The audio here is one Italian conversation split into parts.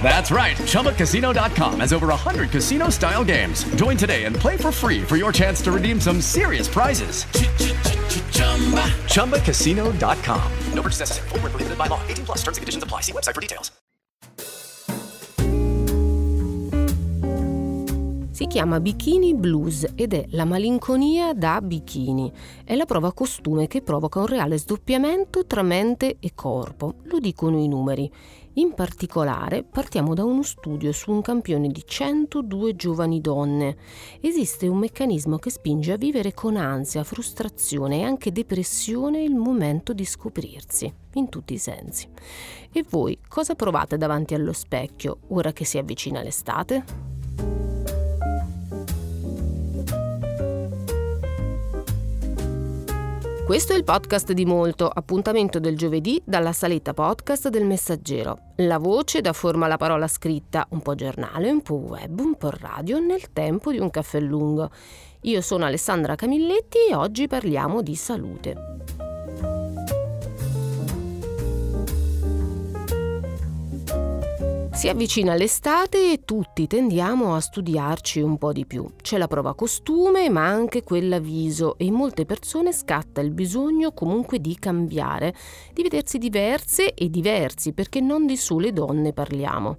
That's right. ChumbaCasino.com has over 100 casino style games. Join today and play for free for your chance to redeem some serious prizes. ChumbaCasino.com. No purchase necessary. Full prohibited by law. 18 plus terms and conditions apply. See website for details. Si chiama Bikini Blues ed è la malinconia da bikini. È la prova costume che provoca un reale sdoppiamento tra mente e corpo. Lo dicono i numeri. In particolare partiamo da uno studio su un campione di 102 giovani donne. Esiste un meccanismo che spinge a vivere con ansia, frustrazione e anche depressione il momento di scoprirsi, in tutti i sensi. E voi cosa provate davanti allo specchio ora che si avvicina l'estate? Questo è il podcast di Molto, appuntamento del giovedì dalla saletta podcast del Messaggero. La voce dà forma alla parola scritta, un po' giornale, un po' web, un po' radio, nel tempo di un caffè lungo. Io sono Alessandra Camilletti e oggi parliamo di salute. Si avvicina l'estate e tutti tendiamo a studiarci un po' di più. C'è la prova costume, ma anche quella viso e in molte persone scatta il bisogno comunque di cambiare, di vedersi diverse e diversi, perché non di sole donne parliamo.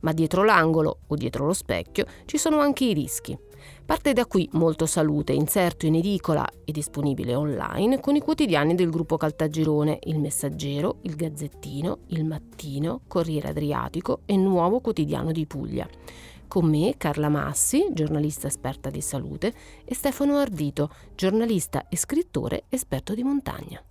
Ma dietro l'angolo o dietro lo specchio ci sono anche i rischi. Parte da qui Molto Salute, inserto in edicola e disponibile online con i quotidiani del gruppo Caltagirone, Il Messaggero, Il Gazzettino, Il Mattino, Corriere Adriatico e Nuovo Quotidiano di Puglia. Con me Carla Massi, giornalista esperta di salute, e Stefano Ardito, giornalista e scrittore esperto di montagna.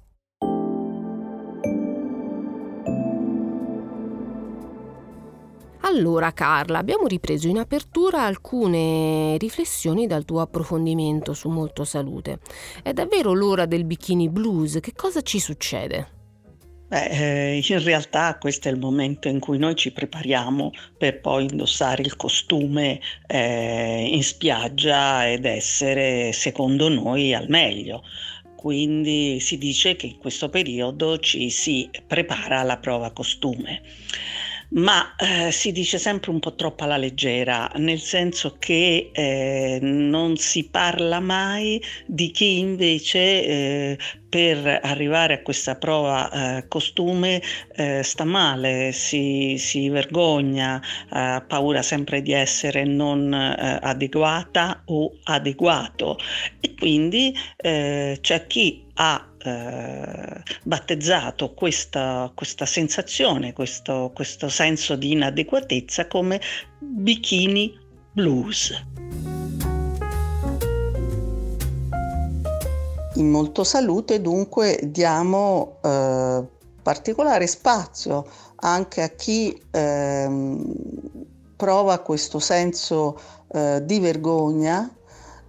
Allora Carla, abbiamo ripreso in apertura alcune riflessioni dal tuo approfondimento su Molto Salute. È davvero l'ora del bikini blues? Che cosa ci succede? Beh, eh, in realtà questo è il momento in cui noi ci prepariamo per poi indossare il costume eh, in spiaggia ed essere, secondo noi, al meglio. Quindi si dice che in questo periodo ci si prepara alla prova costume ma eh, si dice sempre un po' troppo alla leggera, nel senso che eh, non si parla mai di chi invece eh, per arrivare a questa prova eh, costume eh, sta male, si, si vergogna, ha paura sempre di essere non eh, adeguata o adeguato. E quindi c'è chi ha eh, battezzato questa, questa sensazione, questo, questo senso di inadeguatezza come bikini blues. In molto salute dunque diamo eh, particolare spazio anche a chi eh, prova questo senso eh, di vergogna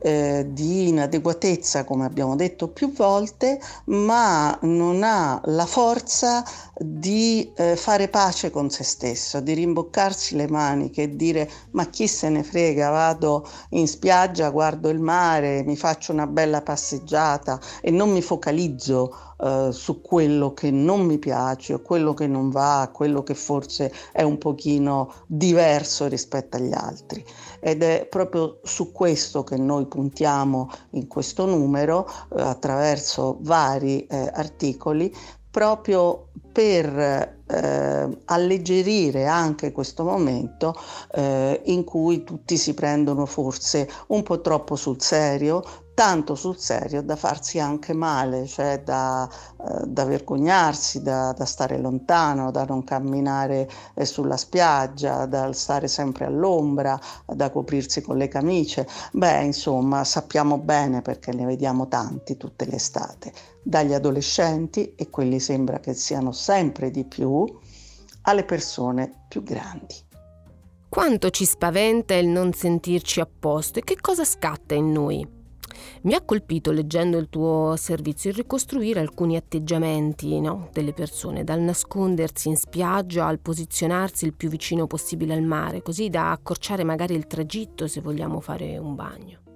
eh, di inadeguatezza, come abbiamo detto più volte, ma non ha la forza di eh, fare pace con se stesso, di rimboccarsi le maniche e dire ma chi se ne frega, vado in spiaggia, guardo il mare, mi faccio una bella passeggiata e non mi focalizzo eh, su quello che non mi piace o quello che non va, quello che forse è un pochino diverso rispetto agli altri. Ed è proprio su questo che noi puntiamo in questo numero eh, attraverso vari eh, articoli proprio per eh, alleggerire anche questo momento eh, in cui tutti si prendono forse un po' troppo sul serio, tanto sul serio da farsi anche male, cioè da, eh, da vergognarsi, da, da, stare lontano, da non camminare eh, sulla spiaggia, da stare sempre all'ombra, da coprirsi con le camicie. Beh, insomma, sappiamo bene perché ne vediamo tanti tutte le estate, dagli adolescenti, e quelli sembra che siano sempre di più, alle persone più grandi. Quanto ci spaventa il non sentirci a posto e che cosa scatta in noi? Mi ha colpito leggendo il tuo servizio il ricostruire alcuni atteggiamenti no, delle persone, dal nascondersi in spiaggia al posizionarsi il più vicino possibile al mare, così da accorciare magari il tragitto se vogliamo fare un bagno.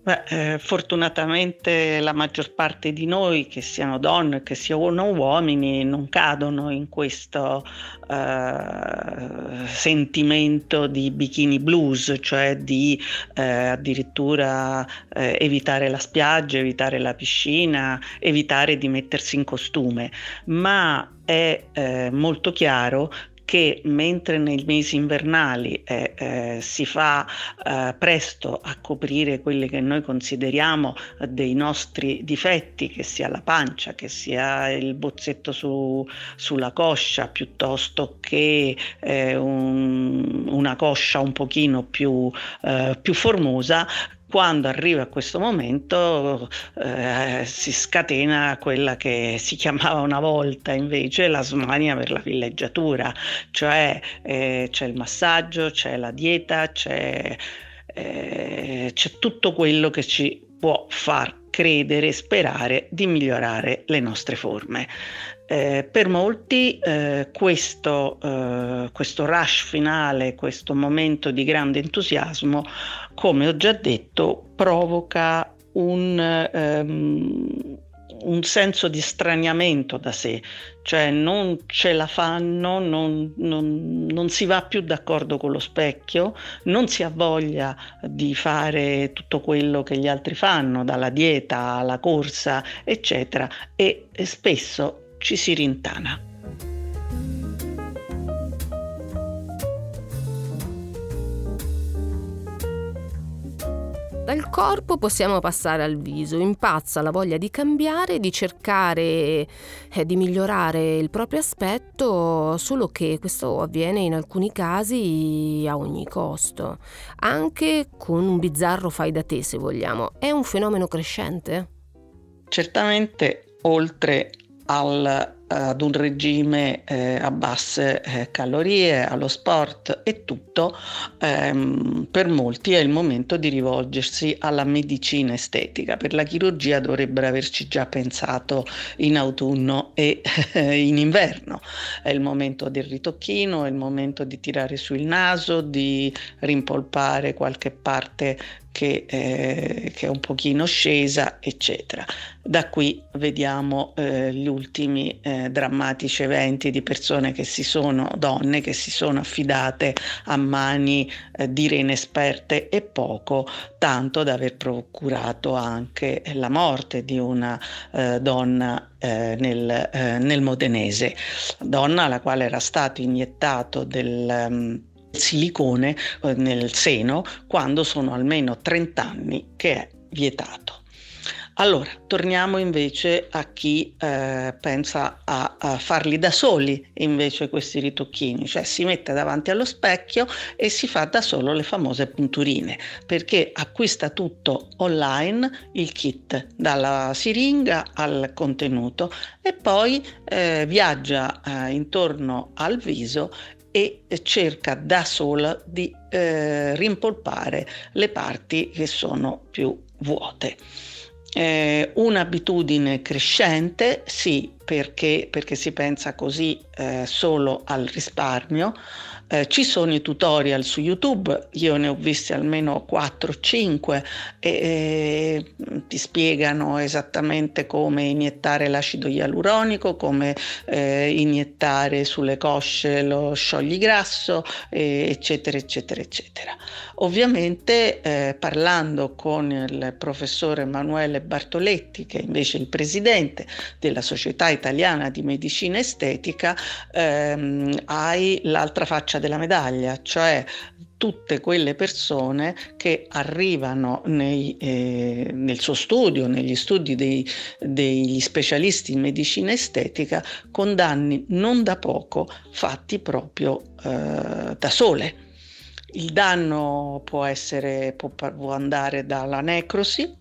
Beh, eh, fortunatamente la maggior parte di noi, che siano donne, che siano uomini, non cadono in questo eh, sentimento di bikini blues, cioè di eh, addirittura eh, evitare la spiaggia, evitare la piscina, evitare di mettersi in costume, ma è eh, molto chiaro che mentre nei mesi invernali eh, eh, si fa eh, presto a coprire quelli che noi consideriamo dei nostri difetti, che sia la pancia, che sia il bozzetto su, sulla coscia, piuttosto che eh, un, una coscia un pochino più, eh, più formosa, quando arriva questo momento eh, si scatena quella che si chiamava una volta invece la smania per la villeggiatura, cioè eh, c'è il massaggio, c'è la dieta, c'è, eh, c'è tutto quello che ci può far credere sperare di migliorare le nostre forme. Eh, per molti eh, questo, eh, questo rush finale, questo momento di grande entusiasmo, come ho già detto, provoca un, um, un senso di straniamento da sé, cioè non ce la fanno, non, non, non, si va più d'accordo con lo specchio, non si ha voglia di fare tutto quello che gli altri fanno, dalla dieta alla corsa, eccetera, e spesso ci si rintana. Dal corpo possiamo passare al viso, impazza la voglia di cambiare, di cercare eh, di migliorare il proprio aspetto, solo che questo avviene in alcuni casi a ogni costo, anche con un bizzarro fai da te se vogliamo. È un fenomeno crescente? Certamente oltre al ad un regime eh, a basse eh, calorie, allo sport e tutto, ehm, per molti è il momento di rivolgersi alla medicina estetica. Per la chirurgia dovrebbero averci già pensato in autunno e in inverno. È il momento del ritocchino, è il momento di tirare su il naso, di rimpolpare qualche parte che, eh, che, è un pochino scesa, eccetera. Da qui vediamo eh, gli ultimi eh, drammatici eventi di persone che si sono, donne che si sono affidate a mani eh, dire inesperte e poco, tanto da aver procurato anche la morte di una eh, donna eh, nel, nel, modenese, donna alla quale era stato iniettato del... Um, silicone eh, nel seno quando sono almeno 30 anni che è vietato. Allora, torniamo invece a chi eh, pensa a, a, farli da soli invece questi ritocchini, cioè si mette davanti allo specchio e si fa da solo le famose punturine, perché acquista tutto online, il kit, dalla siringa al contenuto e poi eh, viaggia eh, intorno al viso e cerca da sola di eh, rimpolpare le parti che sono più vuote. Eh, un'abitudine crescente, sì, perché, perché, si pensa così eh, solo al risparmio, eh, ci sono i tutorial su YouTube, io ne ho visti almeno 4-5 e, e ti spiegano esattamente come iniettare l'acido ialuronico, come eh, iniettare sulle cosce lo sciogligrasso, eh, eccetera, eccetera, eccetera. Ovviamente eh, parlando con il professore Emanuele Bartoletti, che è invece il presidente della Società Italiana di Medicina Estetica ehm, hai l'altra faccia della medaglia, cioè tutte quelle persone che arrivano nei, eh, nel suo studio, negli studi dei, degli specialisti in medicina estetica, con danni non da poco fatti proprio eh, da sole. Il danno può, essere, può, può andare dalla necrosi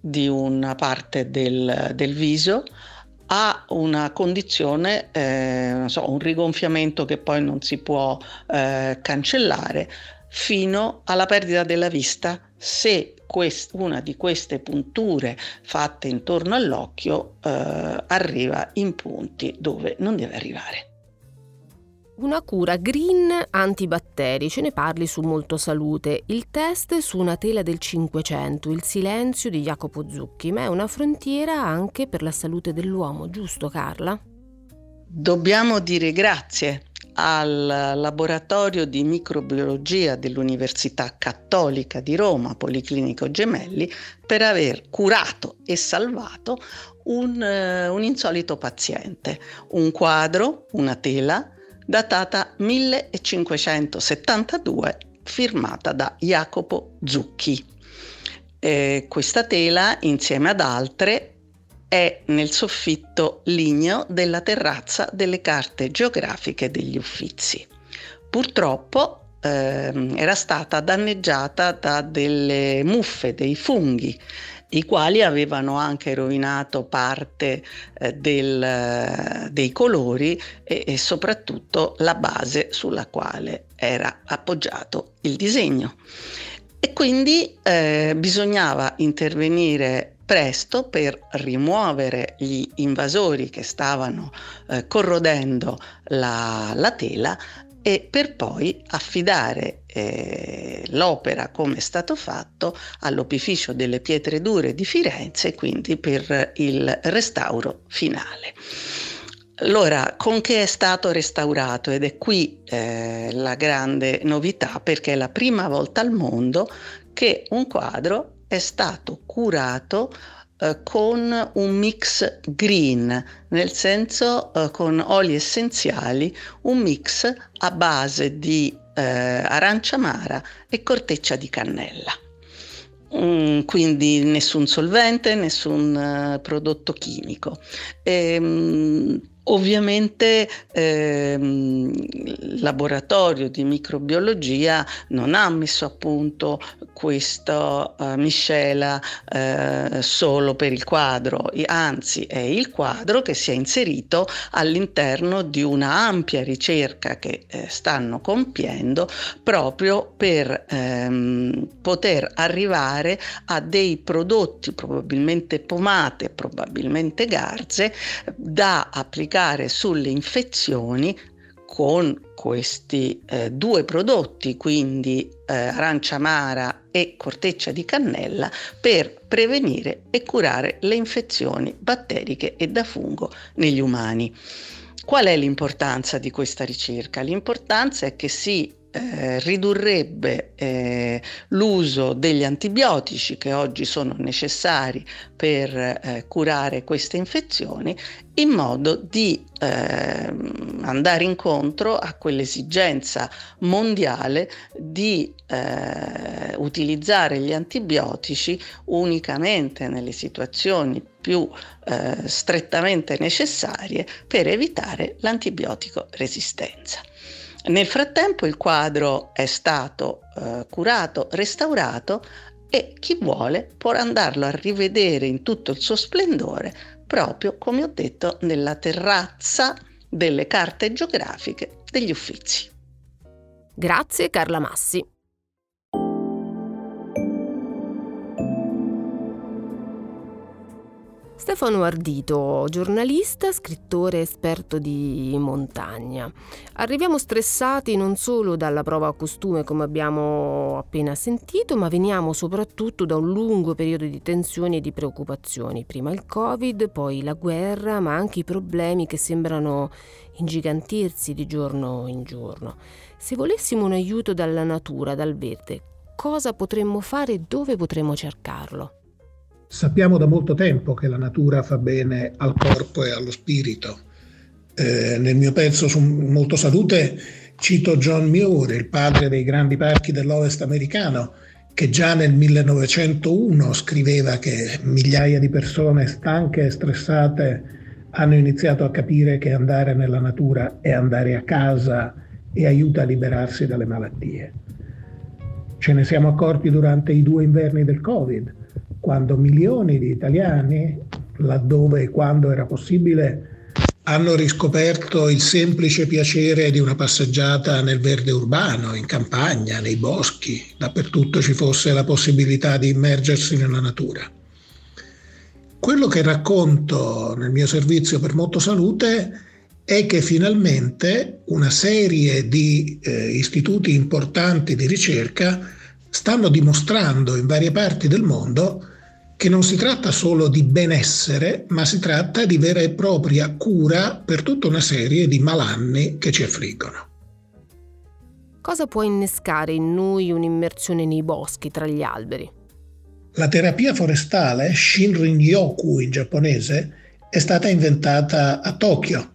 di una parte del, del viso ha una condizione, eh, so, un rigonfiamento che poi non si può eh, cancellare, fino alla perdita della vista se quest- una di queste punture fatte intorno all'occhio eh, arriva in punti dove non deve arrivare. Una cura green antibatteri, ce ne parli su Molto Salute, il test su una tela del Cinquecento, il silenzio di Jacopo Zucchi, ma è una frontiera anche per la salute dell'uomo, giusto Carla? Dobbiamo dire grazie al laboratorio di microbiologia dell'Università Cattolica di Roma, Policlinico Gemelli, per aver curato e salvato un, uh, un insolito paziente, un quadro, una tela, datata 1572, firmata da Jacopo Zucchi. Eh, questa tela, insieme ad altre, è nel soffitto ligneo della terrazza delle carte geografiche degli Uffizi. Purtroppo eh, era stata danneggiata da delle muffe, dei funghi i quali avevano anche rovinato parte eh, del, dei colori e, e soprattutto la base sulla quale era appoggiato il disegno. E quindi eh, bisognava intervenire presto per rimuovere gli invasori che stavano eh, corrodendo la, la tela e per poi affidare eh, l'opera come è stato fatto all'opificio delle pietre dure di Firenze, quindi per il restauro finale. Allora, con che è stato restaurato? Ed è qui eh, la grande novità, perché è la prima volta al mondo che un quadro è stato curato eh, con un mix green, nel senso eh, con oli essenziali, un mix a base di eh, arancia amara e corteccia di cannella. Mm, quindi nessun solvente, nessun uh, prodotto chimico. E, um, Ovviamente ehm, il laboratorio di microbiologia non ha messo a punto questa uh, miscela uh, solo per il quadro, anzi è il quadro che si è inserito all'interno di una ampia ricerca che eh, stanno compiendo proprio per ehm, poter arrivare a dei prodotti, probabilmente pomate, probabilmente garze, da applicare applicare sulle infezioni con questi eh, due prodotti, quindi eh, arancia amara e corteccia di cannella, per prevenire e curare le infezioni batteriche e da fungo negli umani. Qual è l'importanza di questa ricerca? L'importanza è che si eh, ridurrebbe eh, l'uso degli antibiotici che oggi sono necessari per eh, curare queste infezioni in modo di ehm, andare incontro a quell'esigenza mondiale di eh, utilizzare gli antibiotici unicamente nelle situazioni più eh, strettamente necessarie per evitare l'antibiotico resistenza. Nel frattempo il quadro è stato eh, curato, restaurato e chi vuole può andarlo a rivedere in tutto il suo splendore proprio come ho detto nella terrazza delle carte geografiche degli Uffizi. Grazie Carla Massi. Stefano Ardito, giornalista, scrittore esperto di montagna. Arriviamo stressati non solo dalla prova a costume come abbiamo appena sentito, ma veniamo soprattutto da un lungo periodo di tensioni e di preoccupazioni. Prima il Covid, poi la guerra, ma anche i problemi che sembrano ingigantirsi di giorno in giorno. Se volessimo un aiuto dalla natura, dal verde, cosa potremmo fare e dove potremmo cercarlo? Sappiamo da molto tempo che la natura fa bene al corpo e allo spirito. Eh, nel mio pezzo su Molto Salute cito John Muir, il padre dei grandi parchi dell'Ovest americano, che già nel 1901 scriveva che migliaia di persone stanche e stressate hanno iniziato a capire che andare nella natura è andare a casa e aiuta a liberarsi dalle malattie. Ce ne siamo accorti durante i due inverni del Covid, quando milioni di italiani, laddove e quando era possibile, hanno riscoperto il semplice piacere di una passeggiata nel verde urbano, in campagna, nei boschi, dappertutto ci fosse la possibilità di immergersi nella natura. Quello che racconto nel mio servizio per Motto Salute è che finalmente una serie di eh, istituti importanti di ricerca stanno dimostrando in varie parti del mondo che non si tratta solo di benessere, ma si tratta di vera e propria cura per tutta una serie di malanni che ci affliggono. Cosa può innescare in noi un'immersione nei boschi tra gli alberi? La terapia forestale, Shinrin-yoku in giapponese, è stata inventata a Tokyo,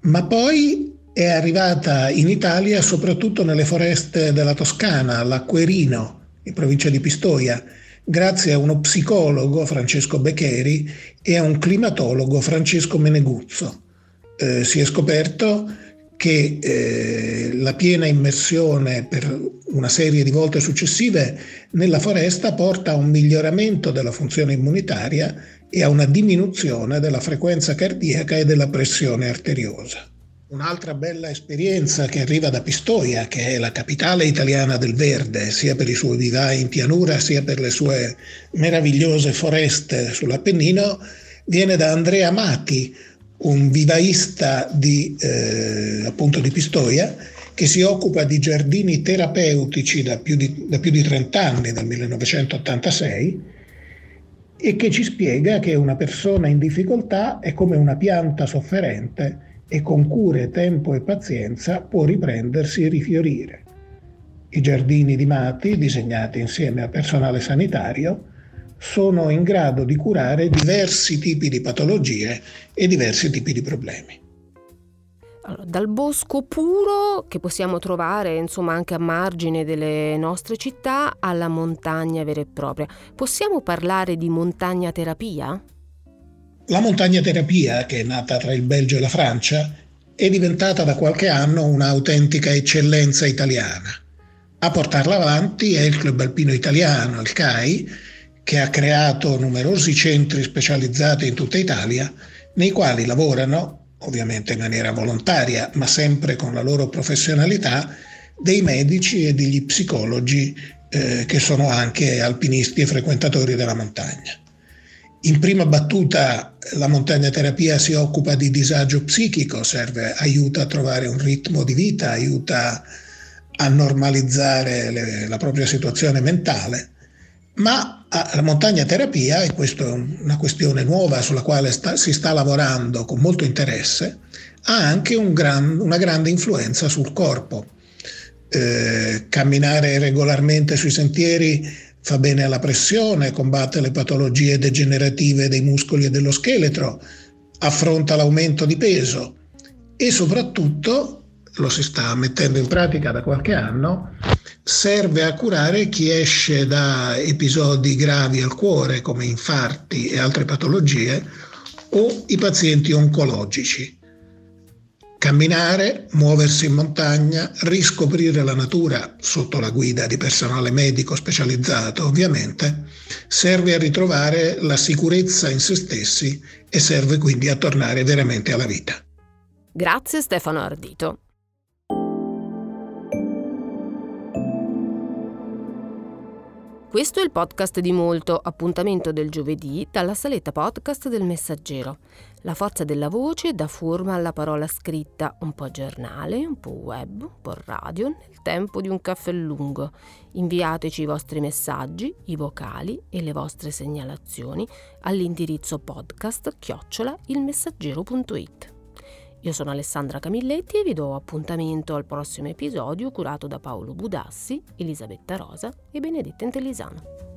ma poi è arrivata in Italia soprattutto nelle foreste della Toscana, l'Acquerino, in provincia di Pistoia, grazie a uno psicologo, Francesco Beccheri, e a un climatologo, Francesco Meneguzzo. Eh, si è scoperto che eh, la piena immersione per una serie di volte successive nella foresta porta a un miglioramento della funzione immunitaria e a una diminuzione della frequenza cardiaca e della pressione arteriosa. Un'altra bella esperienza che arriva da Pistoia, che è la capitale italiana del verde, sia per i suoi vivai in pianura, sia per le sue meravigliose foreste sull'Appennino, viene da Andrea Mati, un vivaista di, eh, appunto di Pistoia, che si occupa di giardini terapeutici da più di, da più di 30 anni, dal 1986, e che ci spiega che una persona in difficoltà è come una pianta sofferente e con cure, tempo e pazienza può riprendersi e rifiorire. I giardini di Mati, disegnati insieme a personale sanitario, sono in grado di curare diversi tipi di patologie e diversi tipi di problemi. Allora, dal bosco puro che possiamo trovare insomma anche a margine delle nostre città alla montagna vera e propria. Possiamo parlare di montagna terapia? La montagna terapia, che è nata tra il Belgio e la Francia, è diventata da qualche anno un'autentica eccellenza italiana. A portarla avanti è il Club Alpino Italiano, il CAI, che ha creato numerosi centri specializzati in tutta Italia, nei quali lavorano, ovviamente in maniera volontaria, ma sempre con la loro professionalità, dei medici e degli psicologi eh, che sono anche alpinisti e frequentatori della montagna. In prima battuta la montagna terapia si occupa di disagio psichico, serve, aiuta a trovare un ritmo di vita, aiuta a normalizzare le, la propria situazione mentale, ma la montagna terapia, e questa è una questione nuova sulla quale sta, si sta lavorando con molto interesse, ha anche un gran, una grande influenza sul corpo. Eh, camminare regolarmente sui sentieri fa bene alla pressione, combatte le patologie degenerative dei muscoli e dello scheletro, affronta l'aumento di peso e soprattutto, lo si sta mettendo in pratica da qualche anno, serve a curare chi esce da episodi gravi al cuore come infarti e altre patologie o i pazienti oncologici. Camminare, muoversi in montagna, riscoprire la natura sotto la guida di personale medico specializzato, ovviamente, serve a ritrovare la sicurezza in se stessi e serve quindi a tornare veramente alla vita. Grazie Stefano Ardito. Questo è il podcast di Molto, appuntamento del giovedì dalla saletta podcast del Messaggero. La forza della voce dà forma alla parola scritta, un po' giornale, un po' web, un po' radio, nel tempo di un caffè lungo. Inviateci i vostri messaggi, i vocali e le vostre segnalazioni all'indirizzo podcast chiocciola ilmessaggero.it. Io sono Alessandra Camilletti e vi do appuntamento al prossimo episodio curato da Paolo Budassi, Elisabetta Rosa e Benedetta Intellisano.